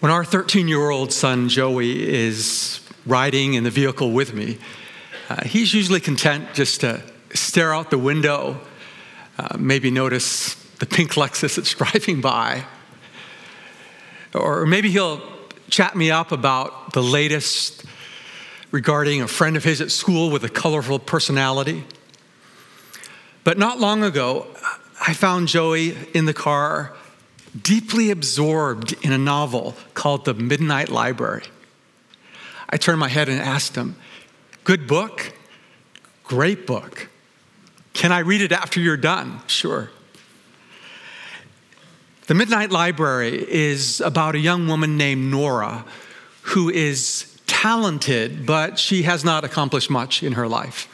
When our 13 year old son Joey is riding in the vehicle with me, uh, he's usually content just to stare out the window, uh, maybe notice the pink Lexus that's driving by. Or maybe he'll chat me up about the latest regarding a friend of his at school with a colorful personality. But not long ago, I found Joey in the car deeply absorbed in a novel called The Midnight Library. I turned my head and asked him, Good book? Great book. Can I read it after you're done? Sure. The Midnight Library is about a young woman named Nora who is talented, but she has not accomplished much in her life.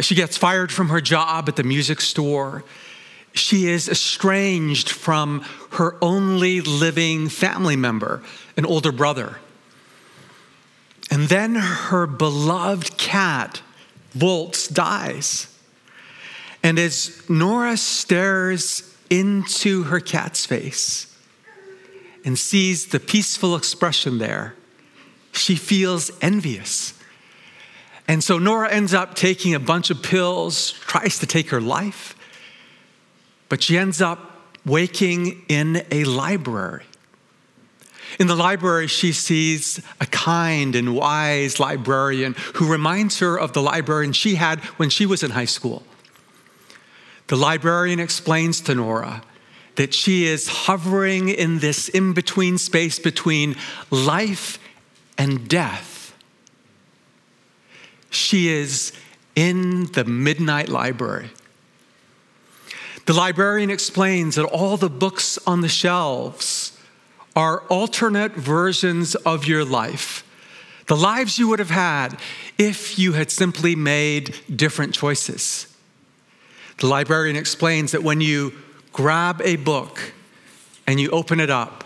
She gets fired from her job at the music store she is estranged from her only living family member, an older brother. And then her beloved cat, Volts, dies. And as Nora stares into her cat's face and sees the peaceful expression there, she feels envious. And so Nora ends up taking a bunch of pills, tries to take her life. But she ends up waking in a library. In the library, she sees a kind and wise librarian who reminds her of the librarian she had when she was in high school. The librarian explains to Nora that she is hovering in this in between space between life and death. She is in the midnight library. The librarian explains that all the books on the shelves are alternate versions of your life, the lives you would have had if you had simply made different choices. The librarian explains that when you grab a book and you open it up,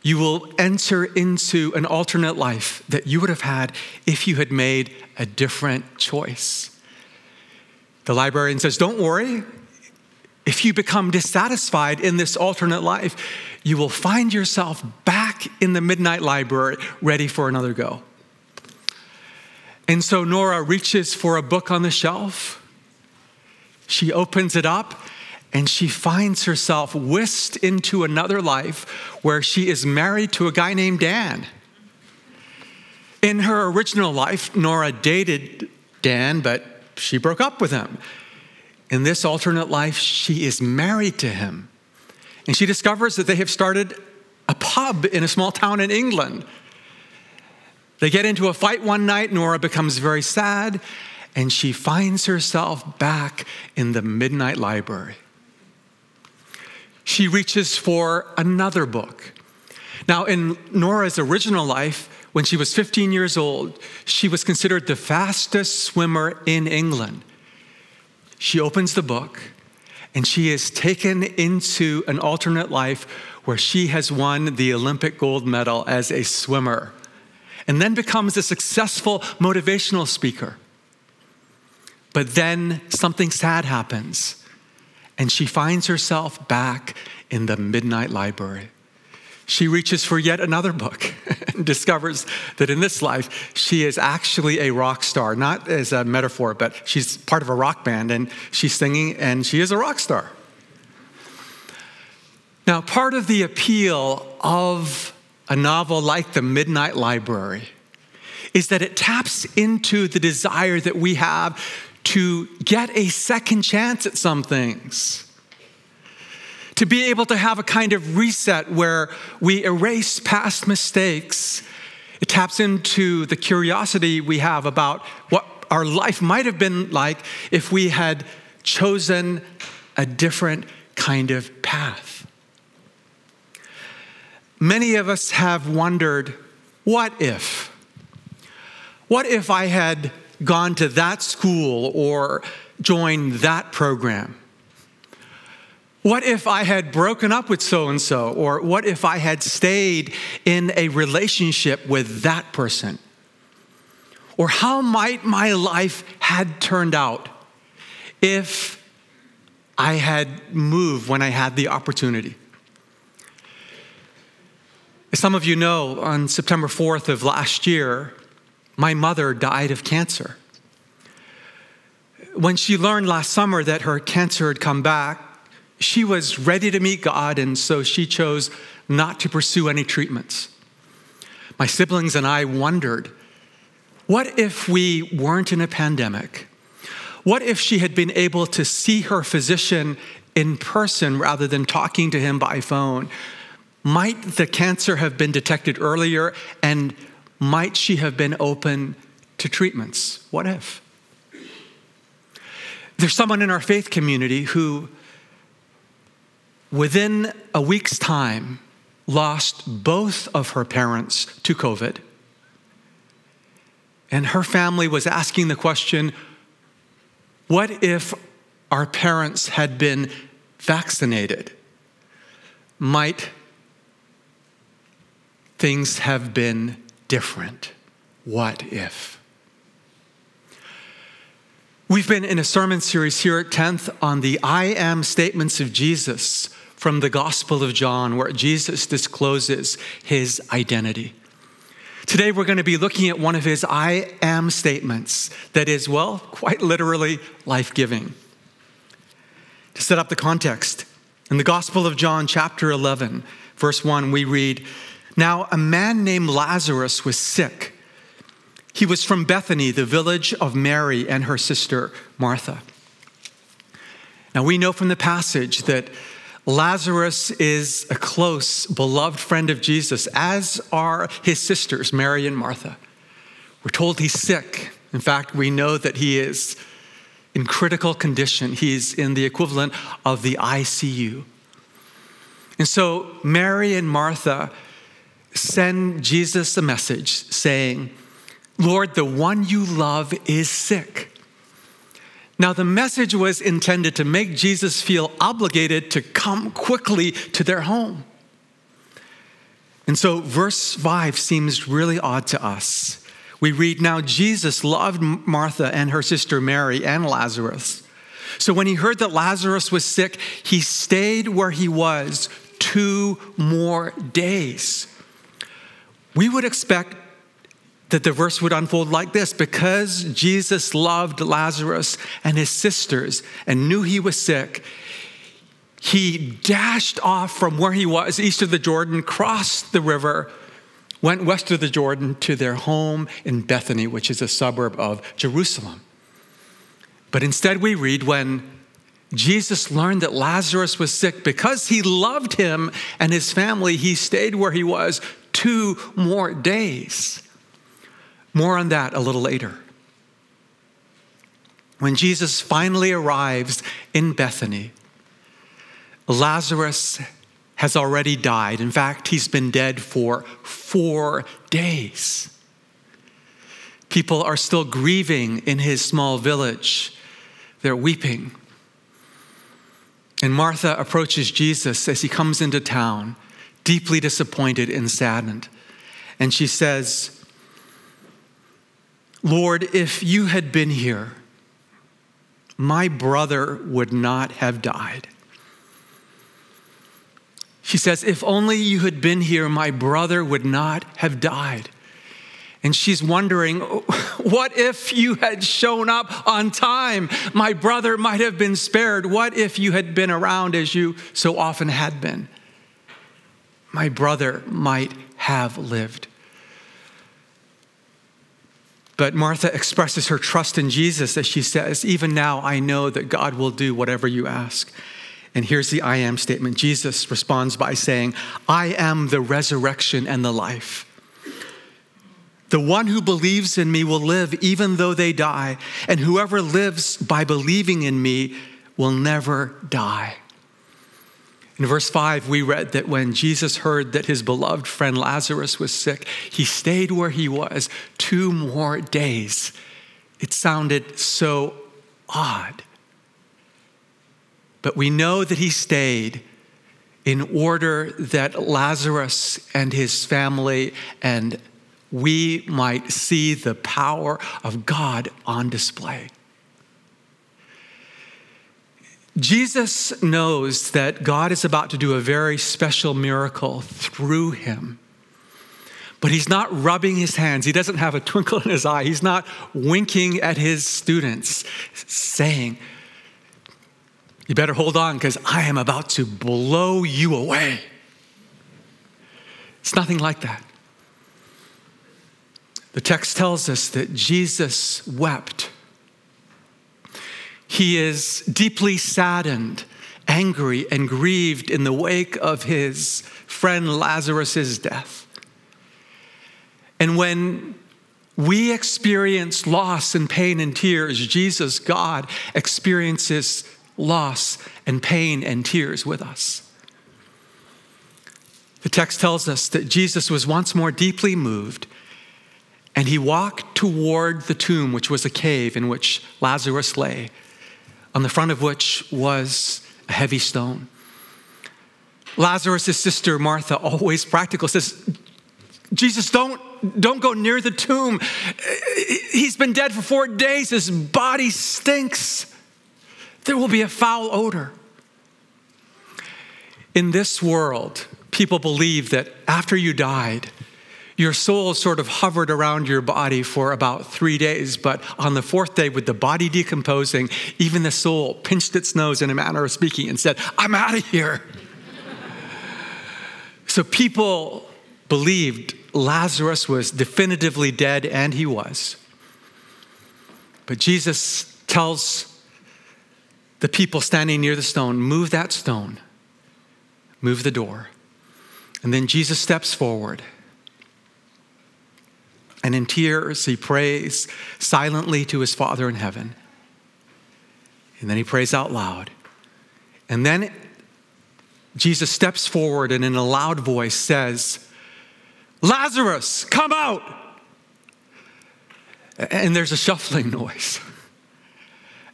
you will enter into an alternate life that you would have had if you had made a different choice. The librarian says, Don't worry, if you become dissatisfied in this alternate life, you will find yourself back in the midnight library ready for another go. And so Nora reaches for a book on the shelf. She opens it up and she finds herself whisked into another life where she is married to a guy named Dan. In her original life, Nora dated Dan, but she broke up with him. In this alternate life, she is married to him. And she discovers that they have started a pub in a small town in England. They get into a fight one night. Nora becomes very sad, and she finds herself back in the midnight library. She reaches for another book. Now, in Nora's original life, when she was 15 years old, she was considered the fastest swimmer in England. She opens the book and she is taken into an alternate life where she has won the Olympic gold medal as a swimmer and then becomes a successful motivational speaker. But then something sad happens and she finds herself back in the midnight library she reaches for yet another book discovers that in this life, she is actually a rock star, not as a metaphor, but she's part of a rock band and she's singing and she is a rock star. Now, part of the appeal of a novel like The Midnight Library is that it taps into the desire that we have to get a second chance at some things to be able to have a kind of reset where we erase past mistakes. It taps into the curiosity we have about what our life might have been like if we had chosen a different kind of path. Many of us have wondered what if? What if I had gone to that school or joined that program? What if I had broken up with so and so? Or what if I had stayed in a relationship with that person? Or how might my life had turned out if I had moved when I had the opportunity? As some of you know, on September 4th of last year, my mother died of cancer. When she learned last summer that her cancer had come back, she was ready to meet God, and so she chose not to pursue any treatments. My siblings and I wondered what if we weren't in a pandemic? What if she had been able to see her physician in person rather than talking to him by phone? Might the cancer have been detected earlier and might she have been open to treatments? What if? There's someone in our faith community who, within a week's time, lost both of her parents to COVID. And her family was asking the question what if our parents had been vaccinated? Might things have been different? What if? We've been in a sermon series here at 10th on the I am statements of Jesus from the Gospel of John, where Jesus discloses his identity. Today, we're going to be looking at one of his I am statements that is, well, quite literally life giving. To set up the context, in the Gospel of John, chapter 11, verse 1, we read Now a man named Lazarus was sick. He was from Bethany, the village of Mary and her sister Martha. Now, we know from the passage that Lazarus is a close, beloved friend of Jesus, as are his sisters, Mary and Martha. We're told he's sick. In fact, we know that he is in critical condition. He's in the equivalent of the ICU. And so Mary and Martha send Jesus a message saying, Lord, the one you love is sick. Now, the message was intended to make Jesus feel obligated to come quickly to their home. And so, verse 5 seems really odd to us. We read, Now Jesus loved Martha and her sister Mary and Lazarus. So, when he heard that Lazarus was sick, he stayed where he was two more days. We would expect that the verse would unfold like this because Jesus loved Lazarus and his sisters and knew he was sick, he dashed off from where he was east of the Jordan, crossed the river, went west of the Jordan to their home in Bethany, which is a suburb of Jerusalem. But instead, we read when Jesus learned that Lazarus was sick, because he loved him and his family, he stayed where he was two more days. More on that a little later. When Jesus finally arrives in Bethany, Lazarus has already died. In fact, he's been dead for four days. People are still grieving in his small village, they're weeping. And Martha approaches Jesus as he comes into town, deeply disappointed and saddened. And she says, Lord, if you had been here, my brother would not have died. She says, If only you had been here, my brother would not have died. And she's wondering, what if you had shown up on time? My brother might have been spared. What if you had been around as you so often had been? My brother might have lived. But Martha expresses her trust in Jesus as she says, Even now I know that God will do whatever you ask. And here's the I am statement Jesus responds by saying, I am the resurrection and the life. The one who believes in me will live even though they die, and whoever lives by believing in me will never die. In verse 5, we read that when Jesus heard that his beloved friend Lazarus was sick, he stayed where he was two more days. It sounded so odd. But we know that he stayed in order that Lazarus and his family and we might see the power of God on display. Jesus knows that God is about to do a very special miracle through him. but he's not rubbing his hands. He doesn't have a twinkle in his eye. He's not winking at his students, saying, You better hold on because I am about to blow you away. It's nothing like that. The text tells us that Jesus wept. He is deeply saddened, angry, and grieved in the wake of his friend Lazarus' death. And when we experience loss and pain and tears, Jesus, God, experiences loss and pain and tears with us. The text tells us that Jesus was once more deeply moved and he walked toward the tomb, which was a cave in which Lazarus lay, on the front of which was a heavy stone. Lazarus' sister Martha, always practical, says, Jesus, don't, don't go near the tomb. He's been dead for four days. His body stinks. There will be a foul odor. In this world, people believe that after you died, your soul sort of hovered around your body for about three days, but on the fourth day, with the body decomposing, even the soul pinched its nose in a manner of speaking and said, I'm out of here. so people believed Lazarus was definitively dead, and he was. But Jesus tells the people standing near the stone, Move that stone, move the door. And then Jesus steps forward. And in tears, he prays silently to his Father in heaven. And then he prays out loud. And then Jesus steps forward and in a loud voice says, Lazarus, come out. And there's a shuffling noise.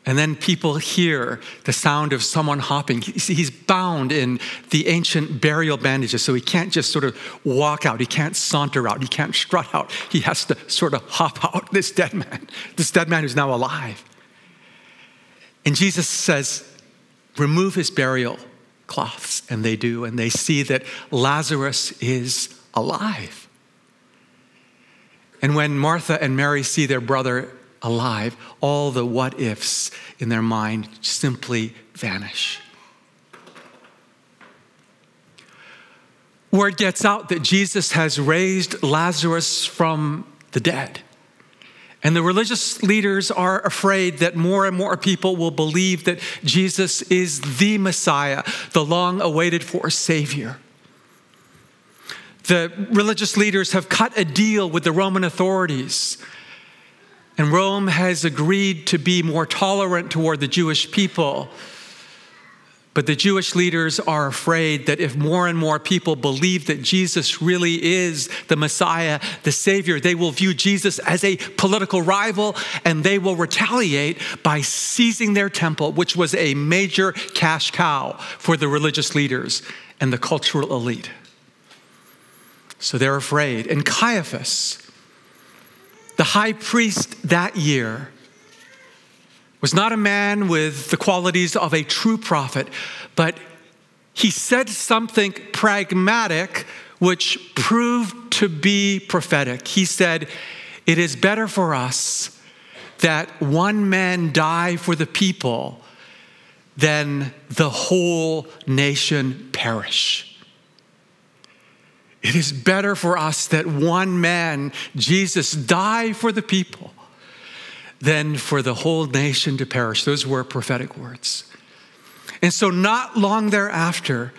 And then people hear the sound of someone hopping. He's bound in the ancient burial bandages, so he can't just sort of walk out. He can't saunter out. He can't strut out. He has to sort of hop out, this dead man, this dead man who's now alive. And Jesus says, Remove his burial cloths. And they do. And they see that Lazarus is alive. And when Martha and Mary see their brother alive, all the what ifs in their mind simply vanish. Word gets out that Jesus has raised Lazarus from the dead. And the religious leaders are afraid that more and more people will believe that Jesus is the Messiah, the long awaited for Savior. The religious leaders have cut a deal with the Roman authorities. And Rome has agreed to be more tolerant toward the Jewish people. But the Jewish leaders are afraid that if more and more people believe that Jesus really is the Messiah, the Savior, they will view Jesus as a political rival and they will retaliate by seizing their temple, which was a major cash cow for the religious leaders and the cultural elite. So they're afraid. And Caiaphas, the high priest that year, was not a man with the qualities of a true prophet, but he said something pragmatic which proved to be prophetic. He said, It is better for us that one man die for the people than the whole nation perish. It is better for us that one man, Jesus, die for the people than for the whole nation to perish. Those were prophetic words. And so, not long thereafter,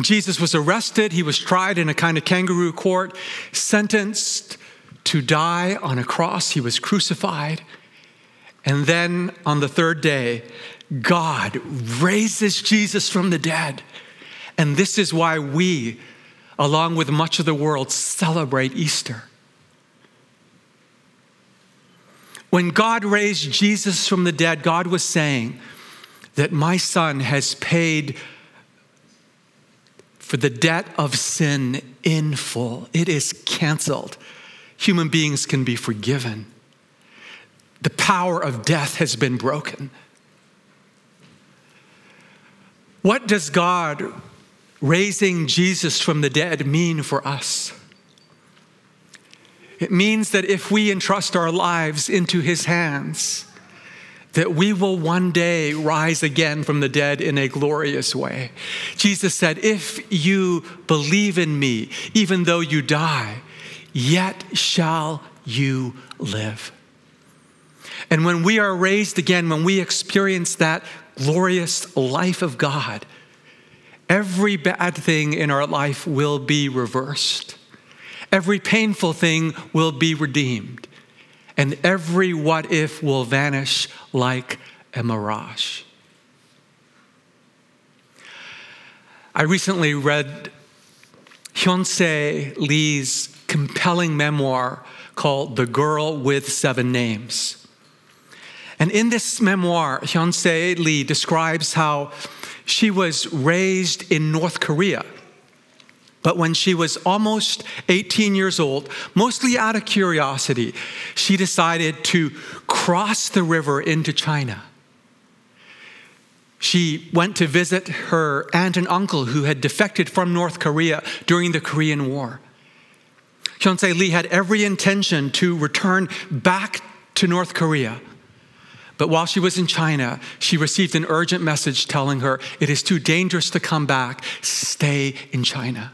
Jesus was arrested. He was tried in a kind of kangaroo court, sentenced to die on a cross. He was crucified. And then on the third day, God raises Jesus from the dead. And this is why we along with much of the world, celebrate Easter. When God raised Jesus from the dead, God was saying that my son has paid for the debt of sin in full. It is canceled. Human beings can be forgiven. The power of death has been broken. What does God raising Jesus from the dead mean for us? It means that if we entrust our lives into his hands, that we will one day rise again from the dead in a glorious way. Jesus said, If you believe in me, even though you die, yet shall you live. And when we are raised again, when we experience that glorious life of God, every bad thing in our life will be reversed. Every painful thing will be redeemed. And every what if will vanish like a mirage. I recently read Hyeonseo Lee's compelling memoir called The Girl with Seven Names. And in this memoir, Hyeonseo Lee describes how she was raised in North Korea. But when she was almost 18 years old, mostly out of curiosity, she decided to cross the river into China. She went to visit her aunt and uncle who had defected from North Korea during the Korean War. Hyeonseo Lee had every intention to return back to North Korea. But while she was in China, she received an urgent message telling her, It is too dangerous to come back. Stay in China.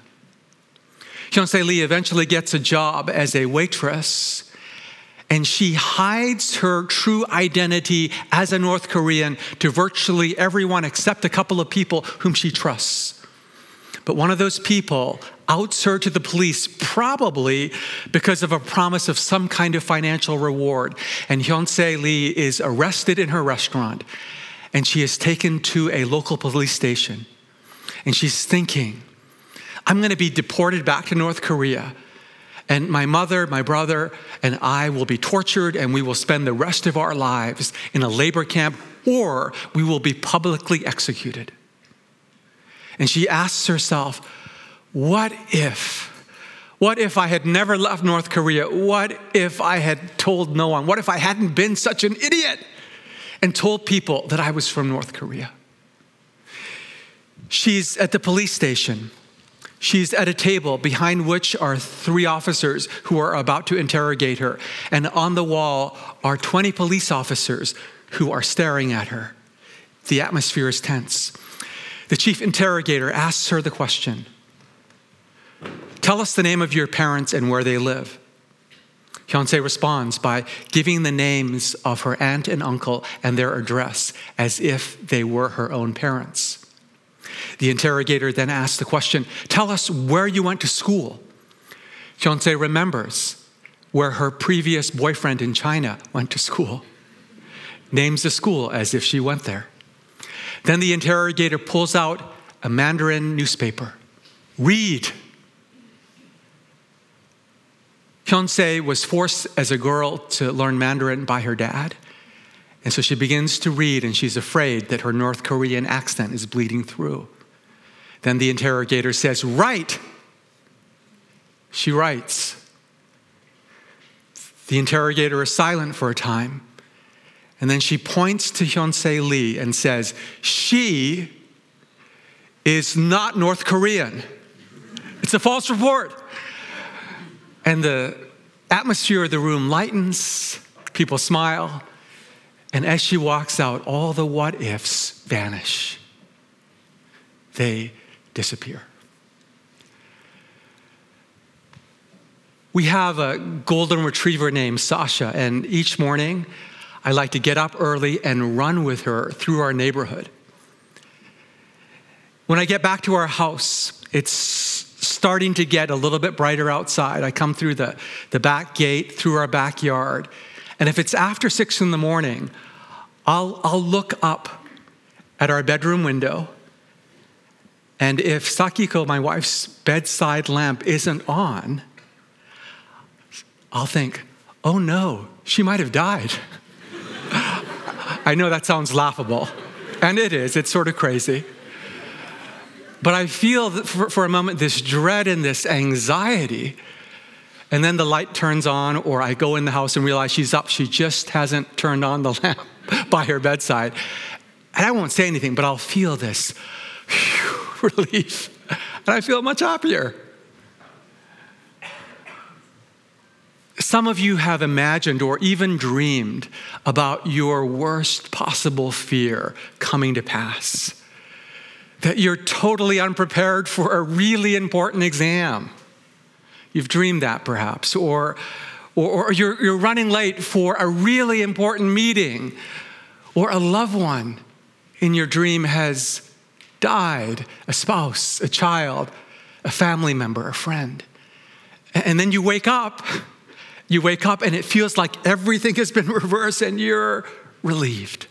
Hyeonseo Lee eventually gets a job as a waitress, and she hides her true identity as a North Korean to virtually everyone except a couple of people whom she trusts. But one of those people outs her to the police, probably because of a promise of some kind of financial reward. And Hyeonseo Lee is arrested in her restaurant, and she is taken to a local police station. And she's thinking, I'm going to be deported back to North Korea. And my mother, my brother, and I will be tortured, and we will spend the rest of our lives in a labor camp, or we will be publicly executed. And she asks herself, What if? What if I had never left North Korea? What if I had told no one? What if I hadn't been such an idiot and told people that I was from North Korea? She's at the police station. She's at a table behind which are three officers who are about to interrogate her. And on the wall are 20 police officers who are staring at her. The atmosphere is tense. The chief interrogator asks her the question Tell us the name of your parents and where they live. Hyeonseo responds by giving the names of her aunt and uncle and their address as if they were her own parents. The interrogator then asks the question Tell us where you went to school. Hyeonseo remembers where her previous boyfriend in China went to school, names the school as if she went there. Then the interrogator pulls out a Mandarin newspaper. Read. Hyeonseo was forced as a girl to learn Mandarin by her dad. And so she begins to read, and she's afraid that her North Korean accent is bleeding through. Then the interrogator says, Write. She writes. The interrogator is silent for a time. And then she points to Hyeonseo Lee and says, She is not North Korean. It's a false report. And the atmosphere of the room lightens, people smile, and as she walks out, all the what ifs vanish. They disappear. We have a golden retriever named Sasha, and each morning I like to get up early and run with her through our neighborhood. When I get back to our house, it's starting to get a little bit brighter outside. I come through the, the back gate, through our backyard, and if it's after six in the morning, I'll, I'll look up at our bedroom window. And if Sakiko, my wife's bedside lamp, isn't on, I'll think, oh no, she might have died. I know that sounds laughable, and it is, it's sort of crazy. But I feel for, for a moment this dread and this anxiety. And then the light turns on, or I go in the house and realize she's up. She just hasn't turned on the lamp by her bedside. And I won't say anything, but I'll feel this whew, relief. And I feel much happier. Some of you have imagined or even dreamed about your worst possible fear coming to pass. That you're totally unprepared for a really important exam. You've dreamed that perhaps. Or, or, or you're, you're running late for a really important meeting. Or a loved one in your dream has died a spouse, a child, a family member, a friend. And then you wake up you wake up and it feels like everything has been reversed and you're relieved.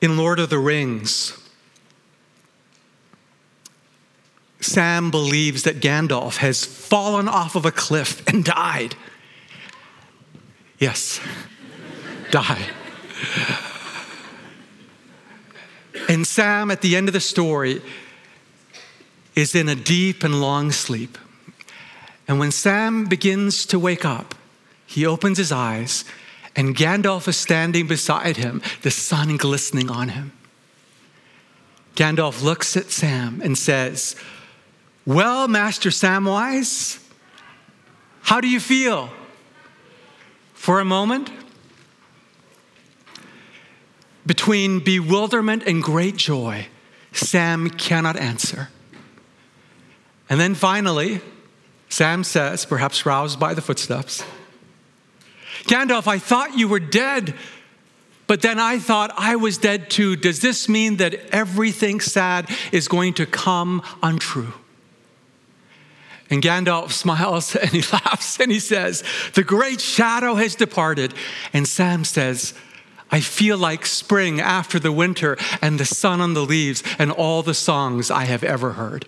In Lord of the Rings, Sam believes that Gandalf has fallen off of a cliff and died. Yes, died. And Sam, at the end of the story, is in a deep and long sleep. And when Sam begins to wake up, he opens his eyes, and Gandalf is standing beside him, the sun glistening on him. Gandalf looks at Sam and says, Well, Master Samwise, how do you feel? For a moment, between bewilderment and great joy, Sam cannot answer. And then finally, Sam says, perhaps roused by the footsteps, Gandalf, I thought you were dead, but then I thought I was dead too. Does this mean that everything sad is going to come untrue? And Gandalf smiles and he laughs and he says, The great shadow has departed. And Sam says, I feel like spring after the winter and the sun on the leaves and all the songs I have ever heard.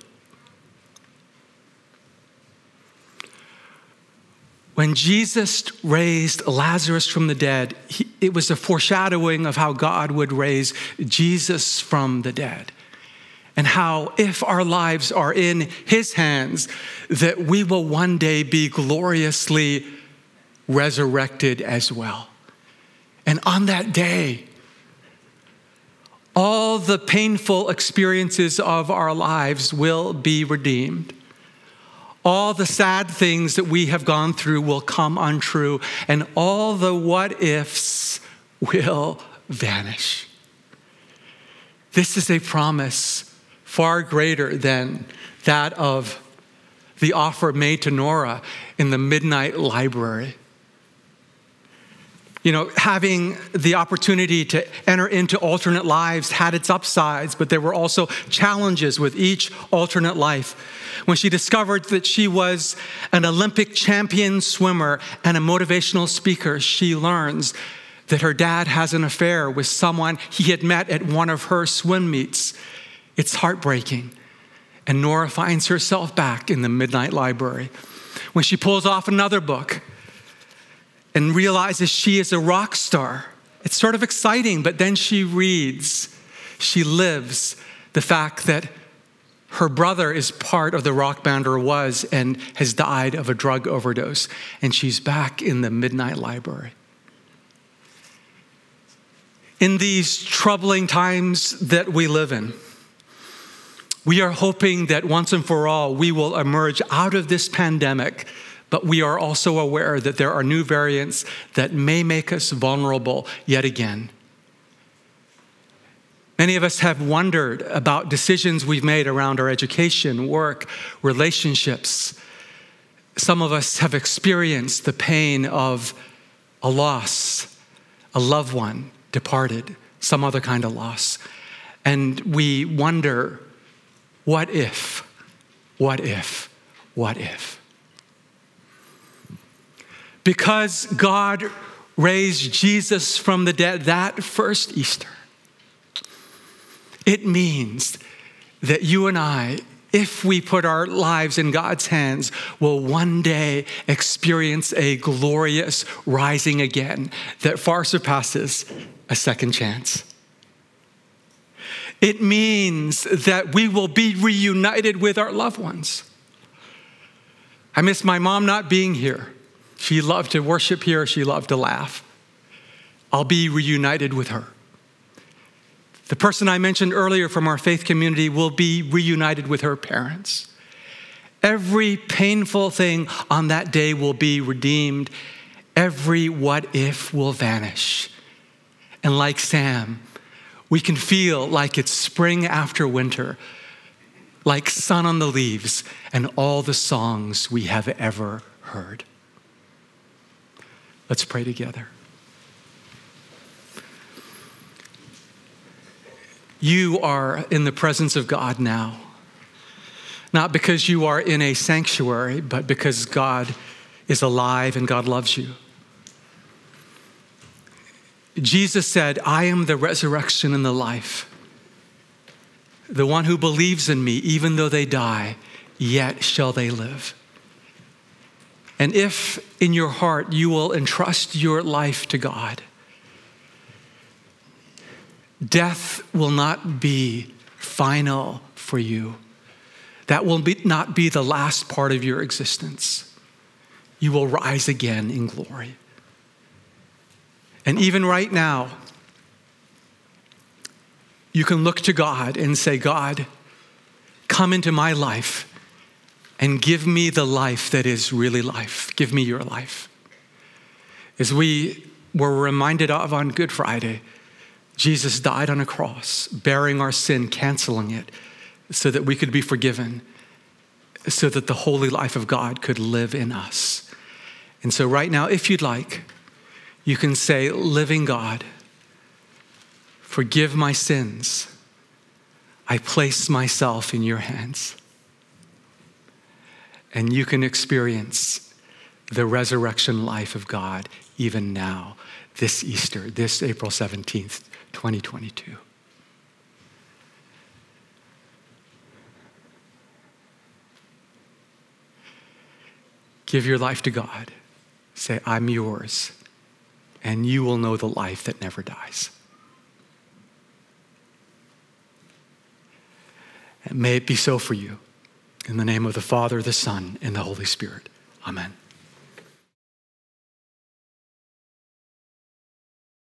When Jesus raised Lazarus from the dead, he, it was a foreshadowing of how God would raise Jesus from the dead. And how, if our lives are in his hands, that we will one day be gloriously resurrected as well. And on that day, all the painful experiences of our lives will be redeemed all the sad things that we have gone through will come untrue, and all the what ifs will vanish. This is a promise far greater than that of the offer made to Nora in the midnight library you know, having the opportunity to enter into alternate lives had its upsides, but there were also challenges with each alternate life. When she discovered that she was an Olympic champion swimmer and a motivational speaker, she learns that her dad has an affair with someone he had met at one of her swim meets. It's heartbreaking. And Nora finds herself back in the Midnight Library. When she pulls off another book, and realizes she is a rock star. It's sort of exciting, but then she reads, she lives the fact that her brother is part of the rock band or was and has died of a drug overdose, and she's back in the Midnight Library. In these troubling times that we live in, we are hoping that once and for all we will emerge out of this pandemic but we are also aware that there are new variants that may make us vulnerable yet again. Many of us have wondered about decisions we've made around our education, work, relationships. Some of us have experienced the pain of a loss, a loved one departed, some other kind of loss. And we wonder what if, what if, what if? because God raised Jesus from the dead that first Easter, it means that you and I, if we put our lives in God's hands, will one day experience a glorious rising again that far surpasses a second chance. It means that we will be reunited with our loved ones. I miss my mom not being here. She loved to worship here, she loved to laugh. I'll be reunited with her. The person I mentioned earlier from our faith community will be reunited with her parents. Every painful thing on that day will be redeemed. Every what if will vanish. And like Sam, we can feel like it's spring after winter, like sun on the leaves, and all the songs we have ever heard. Let's pray together. You are in the presence of God now, not because you are in a sanctuary, but because God is alive and God loves you. Jesus said, I am the resurrection and the life. The one who believes in me, even though they die, yet shall they live. And if in your heart you will entrust your life to God, death will not be final for you. That will be, not be the last part of your existence. You will rise again in glory. And even right now, you can look to God and say, God, come into my life and give me the life that is really life. Give me your life. As we were reminded of on Good Friday, Jesus died on a cross, bearing our sin, canceling it, so that we could be forgiven, so that the holy life of God could live in us. And so, right now, if you'd like, you can say, Living God, forgive my sins. I place myself in your hands. And you can experience the resurrection life of God even now, this Easter, this April 17th, 2022. Give your life to God. Say, I'm yours and you will know the life that never dies. And may it be so for you. In the name of the Father, the Son, and the Holy Spirit. Amen.